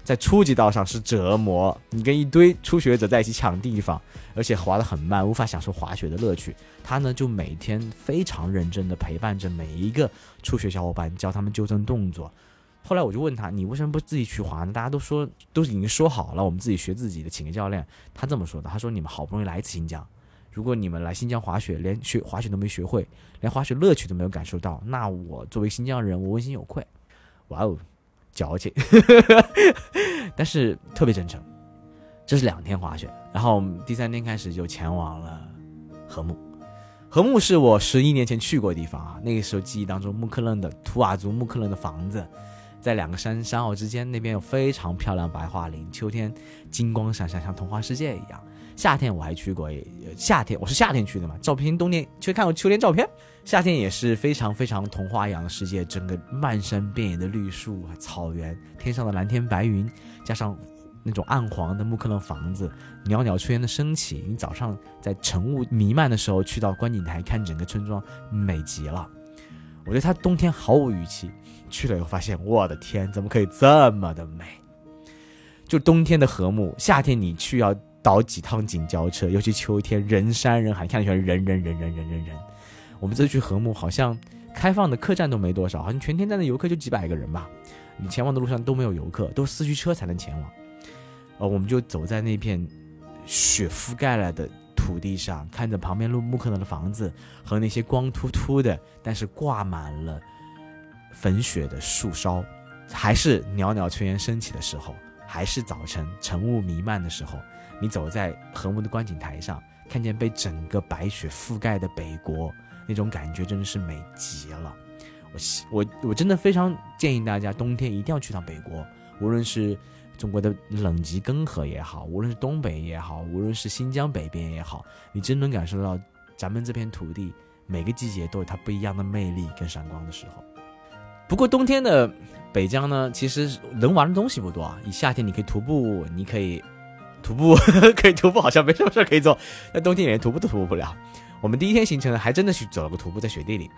S2: 在初级道上是折磨。你跟一堆初学者在一起抢地方，而且滑得很慢，无法享受滑雪的乐趣。他呢，就每天非常认真的陪伴着每一个初学小伙伴，教他们纠正动作。后来我就问他，你为什么不自己去滑呢？大家都说都已经说好了，我们自己学自己的，请个教练。他这么说的，他说你们好不容易来一次新疆，如果你们来新疆滑雪，连学滑雪都没学会，连滑雪乐趣都没有感受到，那我作为新疆人，我问心有愧。哇哦，矫情，[LAUGHS] 但是特别真诚。这是两天滑雪，然后第三天开始就前往了禾木。禾木是我十一年前去过的地方啊，那个时候记忆当中，木克楞的图瓦族木克楞的房子，在两个山山坳之间，那边有非常漂亮白桦林，秋天金光闪闪，像童话世界一样。夏天我还去过，夏天我是夏天去的嘛，照片冬天去看过秋天照片，夏天也是非常非常童话一样的世界，整个漫山遍野的绿树，草原，天上的蓝天白云，加上。那种暗黄的木克楞房子，袅袅炊烟的升起。你早上在晨雾弥漫的时候去到观景台看整个村庄，美极了。我觉得它冬天毫无预期，去了以后发现，我的天，怎么可以这么的美？就冬天的禾木，夏天你去要倒几趟景交车，尤其秋天人山人海，看起来人人人人人人人。我们这去禾木，好像开放的客栈都没多少，好像全天站的游客就几百个人吧。你前往的路上都没有游客，都是四驱车才能前往。呃，我们就走在那片雪覆盖了的土地上，看着旁边路木克楞的房子和那些光秃秃的，但是挂满了粉雪的树梢，还是袅袅炊烟升起的时候，还是早晨晨雾弥漫的时候，你走在禾木的观景台上，看见被整个白雪覆盖的北国，那种感觉真的是美极了。我我我真的非常建议大家冬天一定要去趟北国，无论是。中国的冷极根河也好，无论是东北也好，无论是新疆北边也好，你真能感受到咱们这片土地每个季节都有它不一样的魅力跟闪光的时候。不过冬天的北疆呢，其实能玩的东西不多啊。你夏天你可以徒步，你可以徒步，[LAUGHS] 可以徒步，好像没什么事可以做。那冬天连徒步都徒步不了。我们第一天行程呢，还真的去走了个徒步，在雪地里。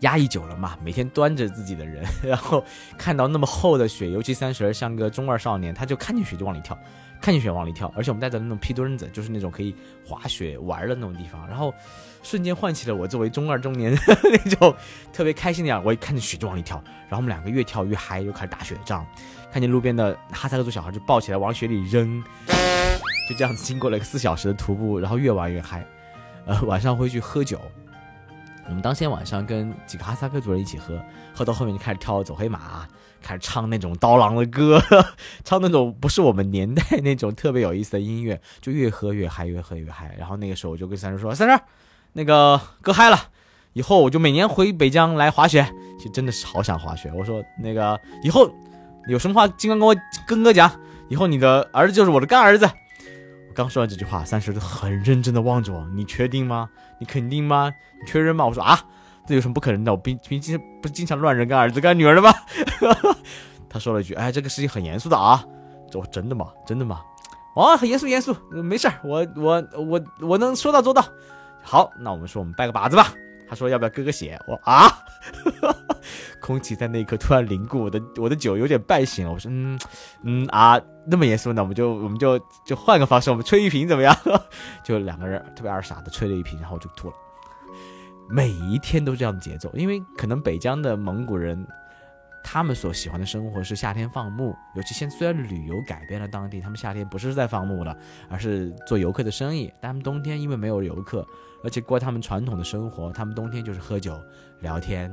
S2: 压抑久了嘛，每天端着自己的人，[LAUGHS] 然后看到那么厚的雪，尤其三十儿像个中二少年，他就看见雪就往里跳，看见雪往里跳。而且我们带着那种皮墩子，就是那种可以滑雪玩的那种地方，然后瞬间唤起了我作为中二中年那种特别开心的样。我一看见雪就往里跳，然后我们两个越跳越嗨，又开始打雪仗。看见路边的哈萨克族小孩就抱起来往雪里扔，就这样子经过了一个四小时的徒步，然后越玩越嗨。呃，晚上回去喝酒。我们当天晚上跟几个哈萨克族人一起喝，喝到后面就开始跳走黑马，开始唱那种刀郎的歌，[LAUGHS] 唱那种不是我们年代 [LAUGHS] 那种特别有意思的音乐，就越喝越嗨，越喝越嗨。然后那个时候我就跟三叔说：“三叔，那个哥嗨了，以后我就每年回北疆来滑雪。其实真的是好想滑雪。我说那个以后有什么话尽管跟我跟哥讲，以后你的儿子就是我的干儿子。”刚说完这句话，三十就很认真的望着我。你确定吗？你肯定吗？你确认吗？我说啊，这有什么不可能的？我毕毕竟不是经常乱人干儿子干女儿的吗？[LAUGHS] 他说了一句：“哎，这个事情很严肃的啊。”我真的吗？真的吗？哦，很严肃，严肃，没事儿，我我我我能说到做到。好，那我们说我们拜个把子吧。他说要不要割个血？我啊，[LAUGHS] 空气在那一刻突然凝固，我的我的酒有点半醒了。我说嗯嗯啊，那么严肃呢？我们就我们就就换个方式，我们吹一瓶怎么样？[LAUGHS] 就两个人特别二傻的吹了一瓶，然后就吐了。每一天都这样的节奏，因为可能北疆的蒙古人。他们所喜欢的生活是夏天放牧，尤其现虽然旅游改变了当地，他们夏天不是在放牧了，而是做游客的生意。但他们冬天因为没有游客，而且过他们传统的生活，他们冬天就是喝酒、聊天、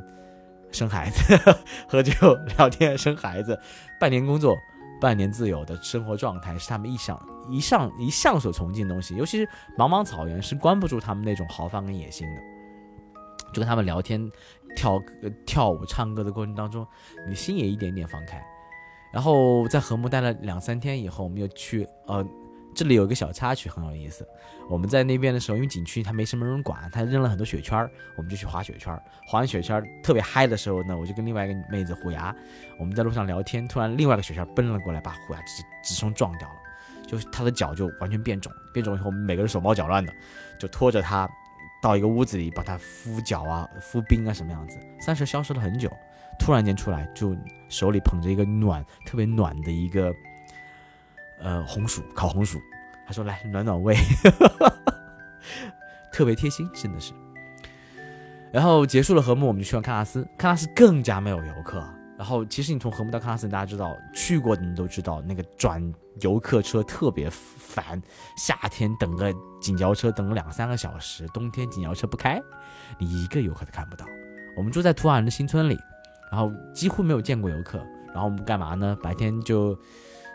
S2: 生孩子，[LAUGHS] 喝酒、聊天、生孩子，半年工作，半年自由的生活状态是他们一向一向一向所崇敬的东西。尤其是茫茫草原，是关不住他们那种豪放跟野心的。就跟他们聊天。跳跳舞、唱歌的过程当中，你心也一点点放开。然后在禾木待了两三天以后，我们又去呃，这里有一个小插曲很有意思。我们在那边的时候，因为景区它没什么人管，他扔了很多雪圈，我们就去滑雪圈。滑完雪圈特别嗨的时候呢，我就跟另外一个妹子虎牙，我们在路上聊天，突然另外一个雪圈奔了过来，把虎牙直直冲撞掉了，就他的脚就完全变肿，变肿以后我们每个人手忙脚乱的，就拖着他。到一个屋子里，把它敷脚啊、敷冰啊，什么样子？三十消失了很久，突然间出来，就手里捧着一个暖、特别暖的一个呃红薯，烤红薯。他说：“来暖暖胃，[LAUGHS] 特别贴心，真的是。”然后结束了和睦，我们就去了喀纳斯。喀纳斯更加没有游客，然后其实你从禾木到喀纳斯，大家知道去过的你都知道，那个转游客车特别烦，夏天等个景交车等个两三个小时，冬天景交车不开，你一个游客都看不到。我们住在图瓦人的新村里，然后几乎没有见过游客。然后我们干嘛呢？白天就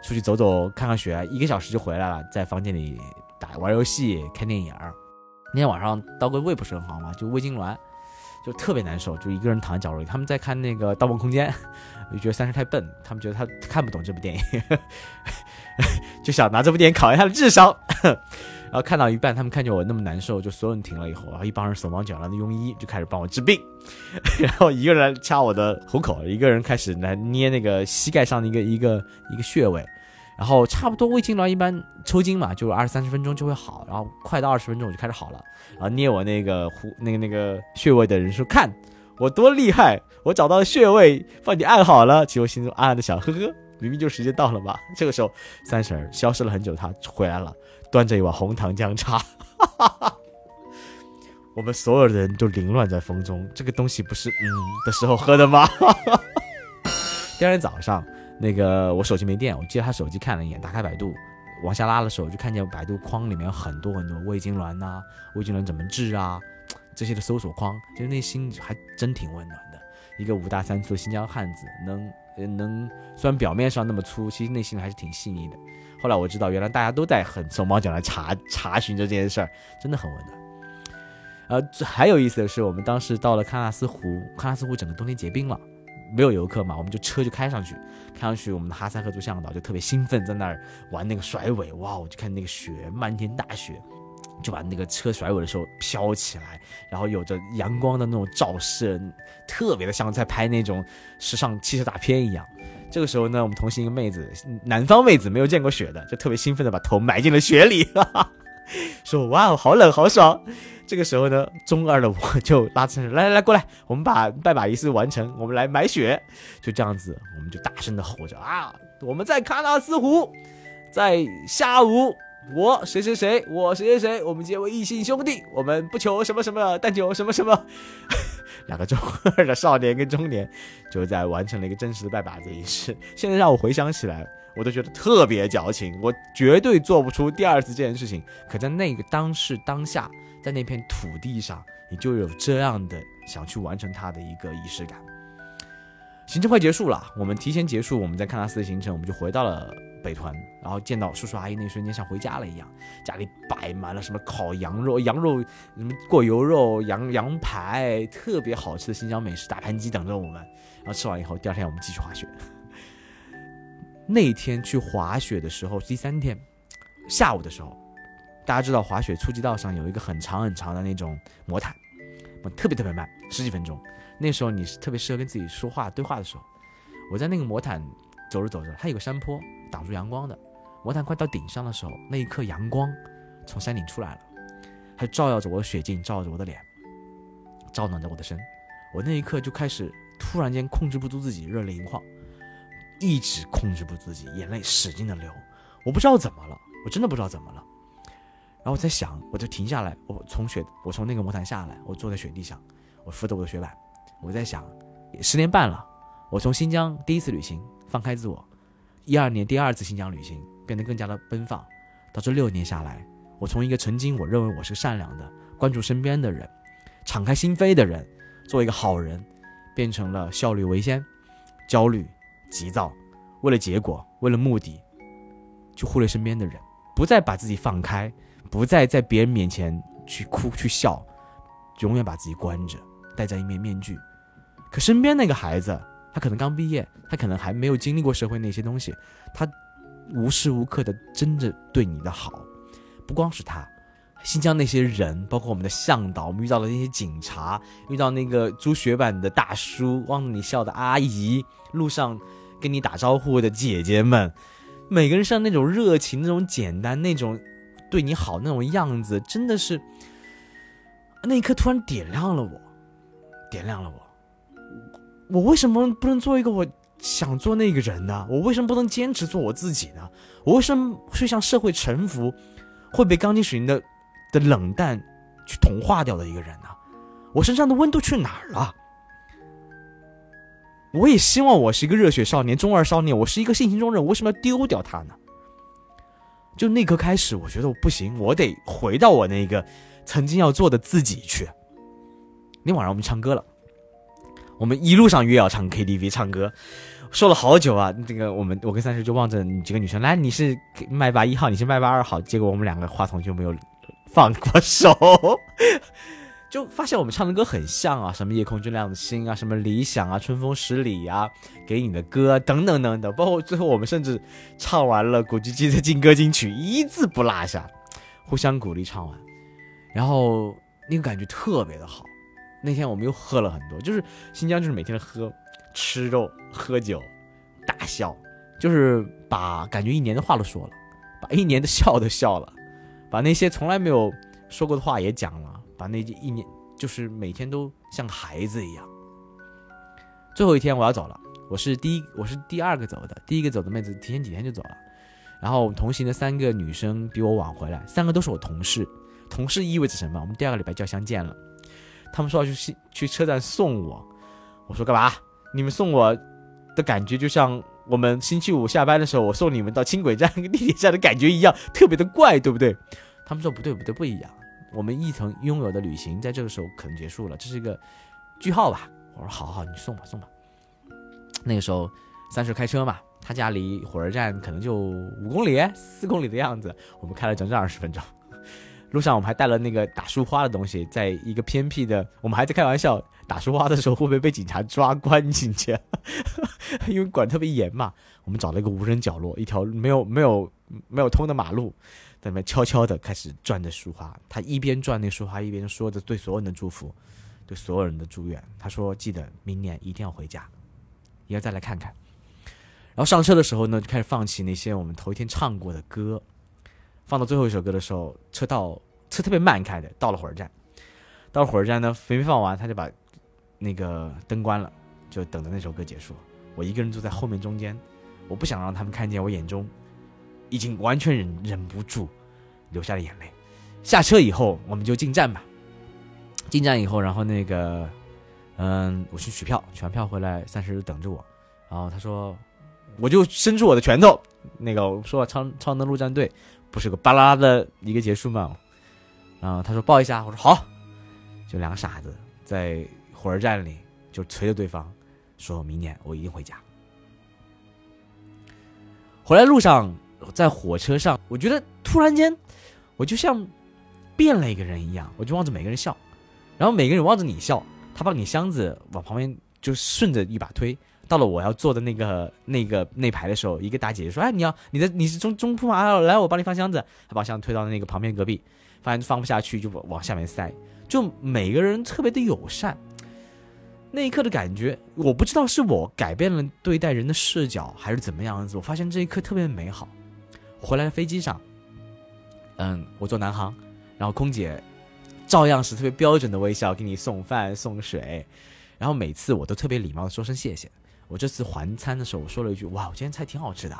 S2: 出去走走，看看雪，一个小时就回来了，在房间里打玩游戏、看电影。那天晚上刀哥胃不是很好嘛，就胃痉挛，就特别难受，就一个人躺在角落里。他们在看那个《盗梦空间》，就觉得三十太笨，他们觉得他看不懂这部电影，就想拿这部电影考验他的智商。[LAUGHS] 然后看到一半，他们看见我那么难受，就所有人停了以后，然后一帮人手忙脚乱的庸医就开始帮我治病，[LAUGHS] 然后一个人掐我的虎口，一个人开始来捏那个膝盖上的一个一个一个穴位，然后差不多胃痉挛一般抽筋嘛，就二三十分钟就会好，然后快到二十分钟我就开始好了，然后捏我那个虎那个那个穴位的人说看我多厉害，我找到穴位帮你按好了，其实我心中暗暗的想，呵呵，明明就时间到了嘛。[LAUGHS] 这个时候三婶儿消失了很久，她回来了。端着一碗红糖姜茶，[LAUGHS] 我们所有人都凌乱在风中。这个东西不是嗯的时候喝的吗？[LAUGHS] 第二天早上，那个我手机没电，我接他手机看了一眼，打开百度，往下拉的时候就看见百度框里面有很多很多胃痉挛呐，胃痉挛怎么治啊这些的搜索框，其实内心还真挺温暖的。一个五大三粗的新疆汉子，能能虽然表面上那么粗，其实内心还是挺细腻的。后来我知道，原来大家都在很手忙脚乱查查询着这件事儿，真的很温暖。呃，还有意思的是，我们当时到了喀纳斯湖，喀纳斯湖整个冬天结冰了，没有游客嘛，我们就车就开上去，开上去，我们的哈萨克族向导就特别兴奋，在那儿玩那个甩尾，哇，我就看那个雪，漫天大雪，就把那个车甩尾的时候飘起来，然后有着阳光的那种照射，特别的像在拍那种时尚汽车大片一样。这个时候呢，我们同行一个妹子，南方妹子没有见过雪的，就特别兴奋的把头埋进了雪里，哈哈，说哇哦，好冷，好爽。这个时候呢，中二的我就拉着来来来过来，我们把拜把仪式完成，我们来买雪。就这样子，我们就大声的吼着啊，我们在喀纳斯湖，在下午，我谁谁谁，我谁谁谁，我们结为异姓兄弟，我们不求什么什么，但求什么什么。两个中二的少年跟中年，就在完成了一个真实的拜把子仪式。现在让我回想起来，我都觉得特别矫情。我绝对做不出第二次这件事情。可在那个当时当下，在那片土地上，你就有这样的想去完成它的一个仪式感。行程快结束了，我们提前结束我们在喀纳斯的行程，我们就回到了。北团，然后见到叔叔阿姨那一瞬间像回家了一样，家里摆满了什么烤羊肉、羊肉什么过油肉、羊羊排，特别好吃的新疆美食大盘鸡等着我们。然后吃完以后，第二天我们继续滑雪。[LAUGHS] 那天去滑雪的时候，第三天下午的时候，大家知道滑雪初级道上有一个很长很长的那种魔毯，特别特别慢，十几分钟。那时候你是特别适合跟自己说话对话的时候。我在那个魔毯走着走着，它有个山坡。挡住阳光的魔毯快到顶上的时候，那一刻阳光从山顶出来了，它照耀着我的雪镜，照着我的脸，照暖着我的身。我那一刻就开始突然间控制不住自己，热泪盈眶，一直控制不住自己，眼泪使劲的流。我不知道怎么了，我真的不知道怎么了。然后我在想，我就停下来，我从雪，我从那个魔毯下来，我坐在雪地上，我扶着我的雪板，我在想，十年半了，我从新疆第一次旅行，放开自我。一二年第二次新疆旅行，变得更加的奔放。到这六年下来，我从一个曾经我认为我是善良的、关注身边的人、敞开心扉的人，做一个好人，变成了效率为先、焦虑、急躁，为了结果、为了目的，就忽略身边的人，不再把自己放开，不再在别人面前去哭去笑，永远把自己关着，戴着一面面具。可身边那个孩子。他可能刚毕业，他可能还没有经历过社会那些东西，他无时无刻的真的对你的好，不光是他，新疆那些人，包括我们的向导，我们遇到的那些警察，遇到那个租雪板的大叔，望着你笑的阿姨，路上跟你打招呼的姐姐们，每个人像那种热情、那种简单、那种对你好那种样子，真的是那一刻突然点亮了我，点亮了我。我为什么不能做一个我想做那个人呢？我为什么不能坚持做我自己呢？我为什么会向社会臣服，会被钢筋水泥的的冷淡去同化掉的一个人呢？我身上的温度去哪儿了？我也希望我是一个热血少年、中二少年，我是一个性情中人，我为什么要丢掉他呢？就那刻开始，我觉得我不行，我得回到我那个曾经要做的自己去。那晚上我们唱歌了，我们一路上约要唱 KTV 唱歌，说了好久啊。这个我们我跟三十就望着几个女生，来，你是麦霸一号，你是麦霸二号，结果我们两个话筒就没有放过手。[LAUGHS] 就发现我们唱的歌很像啊，什么夜空最亮的星啊，什么理想啊，春风十里啊，给你的歌等等等等，包括最后我们甚至唱完了古巨基的劲歌金曲，一字不落下，互相鼓励唱完，然后那个感觉特别的好。那天我们又喝了很多，就是新疆就是每天喝吃肉喝酒大笑，就是把感觉一年的话都说了，把一年的笑都笑了，把那些从来没有说过的话也讲了。把那一年，就是每天都像孩子一样。最后一天我要走了，我是第一，我是第二个走的，第一个走的妹子提前几天就走了。然后同行的三个女生比我晚回来，三个都是我同事。同事意味着什么？我们第二个礼拜就要相见了。他们说要去去车站送我，我说干嘛？你们送我的感觉就像我们星期五下班的时候我送你们到轻轨站、地铁站的感觉一样，特别的怪，对不对？他们说不对，不对，不一样。我们一同拥有的旅行，在这个时候可能结束了，这是一个句号吧。我说好好，你送吧，送吧。那个时候，三十开车嘛，他家离火车站可能就五公里、四公里的样子。我们开了整整二十分钟，路上我们还带了那个打树花的东西，在一个偏僻的，我们还在开玩笑，打树花的时候会不会被警察抓关进去？因为管特别严嘛。我们找了一个无人角落，一条没有 [LAUGHS] 没有没有通的马路。在那边悄悄的开始转着树花，他一边转那树花，一边说着对所有人的祝福，对所有人的祝愿。他说：“记得明年一定要回家，也要再来看看。”然后上车的时候呢，就开始放起那些我们头一天唱过的歌。放到最后一首歌的时候，车到车特别慢开的，到了火车站。到了火车站呢，没放完，他就把那个灯关了，就等着那首歌结束。我一个人坐在后面中间，我不想让他们看见我眼中。已经完全忍忍不住，流下了眼泪。下车以后，我们就进站吧。进站以后，然后那个，嗯，我去取票，取完票回来，三十等着我。然后他说，我就伸出我的拳头，那个我说超超能陆战队不是个巴拉的一个结束吗？然后他说抱一下，我说好。就两个傻子在火车站里就催着对方，说明年我一定回家。回来路上。在火车上，我觉得突然间，我就像变了一个人一样，我就望着每个人笑，然后每个人望着你笑，他把你箱子往旁边就顺着一把推，到了我要坐的那个那个那排的时候，一个大姐姐说：“哎，你要你的你是中中铺吗？来，我帮你放箱子。”她把箱子推到那个旁边隔壁，发现放不下去就往下面塞，就每个人特别的友善。那一刻的感觉，我不知道是我改变了对待人的视角，还是怎么样子。我发现这一刻特别美好。回来的飞机上，嗯，我坐南航，然后空姐照样是特别标准的微笑给你送饭送水，然后每次我都特别礼貌的说声谢谢。我这次还餐的时候，我说了一句：“哇，我今天菜挺好吃的，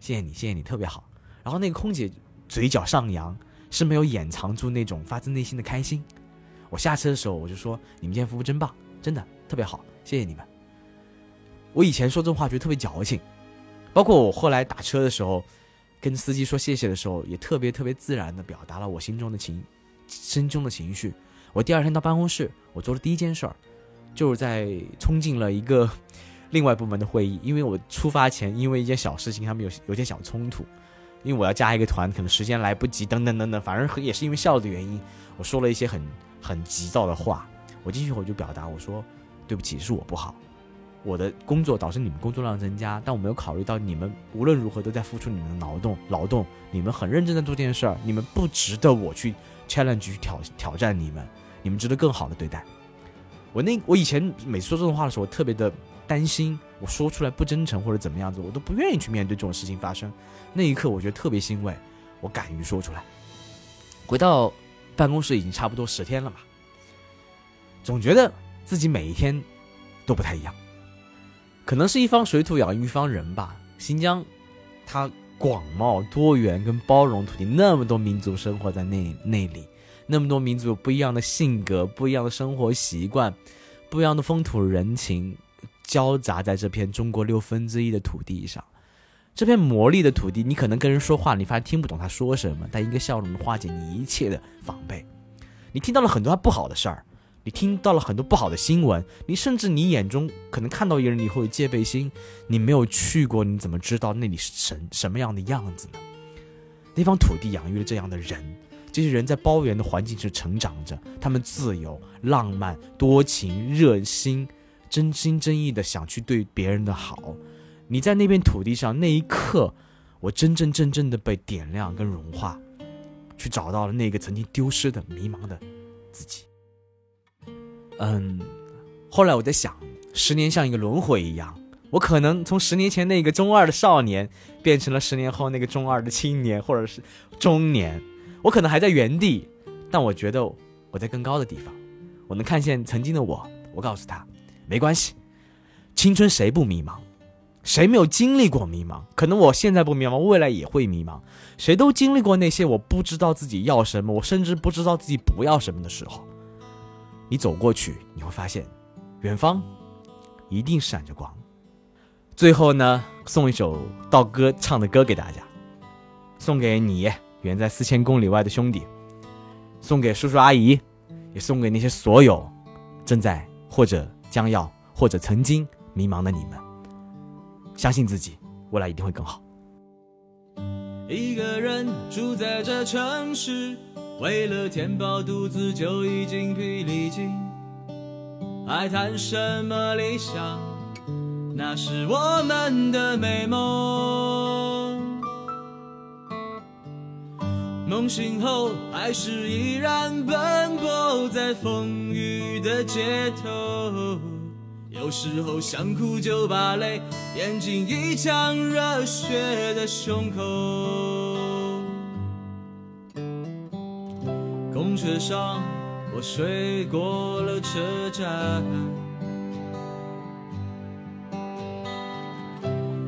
S2: 谢谢你，谢谢你，特别好。”然后那个空姐嘴角上扬，是没有掩藏住那种发自内心的开心。我下车的时候，我就说：“你们今天服务真棒，真的特别好，谢谢你们。”我以前说这话觉得特别矫情，包括我后来打车的时候。跟司机说谢谢的时候，也特别特别自然的表达了我心中的情，心中的情绪。我第二天到办公室，我做的第一件事儿，就是在冲进了一个 [LAUGHS] 另外部门的会议，因为我出发前因为一件小事情，他们有有点小冲突，因为我要加一个团，可能时间来不及，等等等等，反正也是因为效率的原因，我说了一些很很急躁的话。我进去后就表达我说，对不起，是我不好。我的工作导致你们工作量增加，但我没有考虑到你们无论如何都在付出你们的劳动，劳动，你们很认真的做这件事儿，你们不值得我去 challenge 去挑挑战你们，你们值得更好的对待。我那我以前每次说这种话的时候，我特别的担心，我说出来不真诚或者怎么样子，我都不愿意去面对这种事情发生。那一刻，我觉得特别欣慰，我敢于说出来。回到办公室已经差不多十天了吧，总觉得自己每一天都不太一样。可能是一方水土养育一方人吧。新疆，它广袤多元跟包容土地，那么多民族生活在那那里，那么多民族有不一样的性格、不一样的生活习惯、不一样的风土人情，交杂在这片中国六分之一的土地上。这片魔力的土地，你可能跟人说话，你发现听不懂他说什么，但一个笑容能化解你一切的防备。你听到了很多他不好的事儿，你听到了很多不好的新闻，你甚至你眼中可能看到一个人，你会有戒备心。你没有去过，你怎么知道那里是什什么样的样子呢？那方土地养育了这样的人，这些人在包圆的环境是成长着，他们自由、浪漫、多情、热心，真心真意的想去对别人的好。你在那片土地上那一刻，我真真正正的被点亮跟融化。去找到了那个曾经丢失的、迷茫的自己。嗯，后来我在想，十年像一个轮回一样，我可能从十年前那个中二的少年，变成了十年后那个中二的青年，或者是中年。我可能还在原地，但我觉得我在更高的地方。我能看见曾经的我，我告诉他，没关系，青春谁不迷茫？谁没有经历过迷茫？可能我现在不迷茫，未来也会迷茫。谁都经历过那些我不知道自己要什么，我甚至不知道自己不要什么的时候。你走过去，你会发现，远方一定闪着光。最后呢，送一首道哥唱的歌给大家，送给你远在四千公里外的兄弟，送给叔叔阿姨，也送给那些所有正在或者将要或者曾经迷茫的你们。相信自己，未来一定会更好。
S1: 一个人住在这城市，为了填饱肚子就已经疲力尽，还谈什么理想？那是我们的美梦。梦醒后，还是依然奔波在风雨的街头。有时候想哭就把泪咽进一腔热血的胸口。公车上我睡过了车站，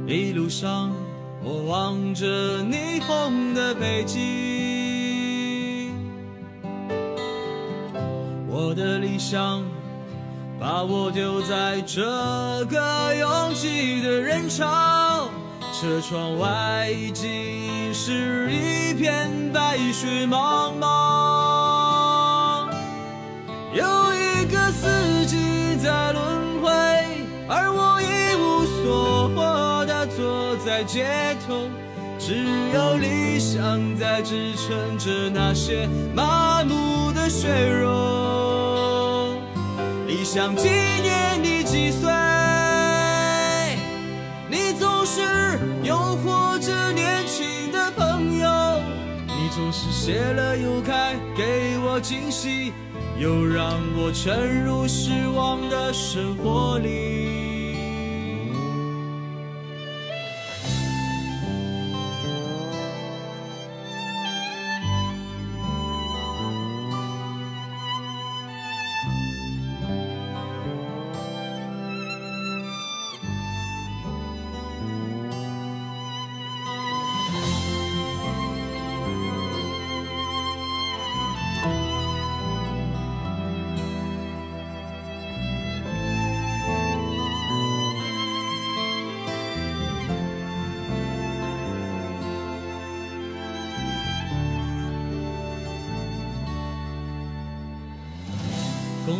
S1: 一路上我望着霓虹的北京，我的理想。把我丢在这个拥挤的人潮，车窗外已经是一片白雪茫茫。有一个四季在轮回，而我一无所获的坐在街头，只有理想在支撑着那些麻木的血肉。想纪念你几岁？你总是诱惑着年轻的朋友，你总是谢了又开，给我惊喜，又让我沉入失望的生活里。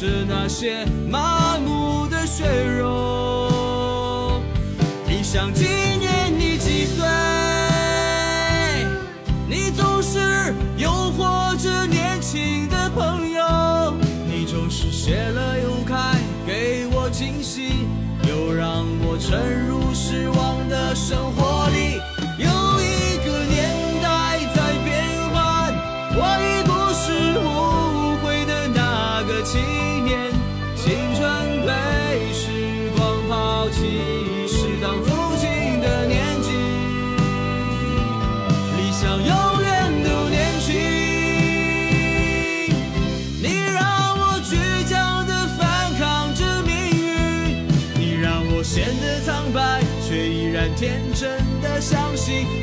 S1: 撑着那些麻木的血肉。理想纪念你几岁？你总是诱惑着年轻的朋友，你总是谢了又开，给我惊喜，又让我沉入失望。
S2: 的生活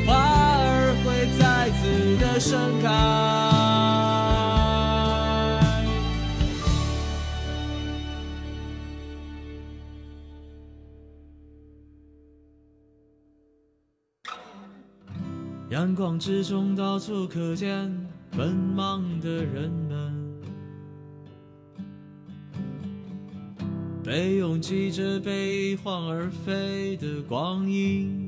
S2: 花儿会再次的盛开。阳光之中，到处可见奔忙的人们，被拥挤着被一晃而飞的光阴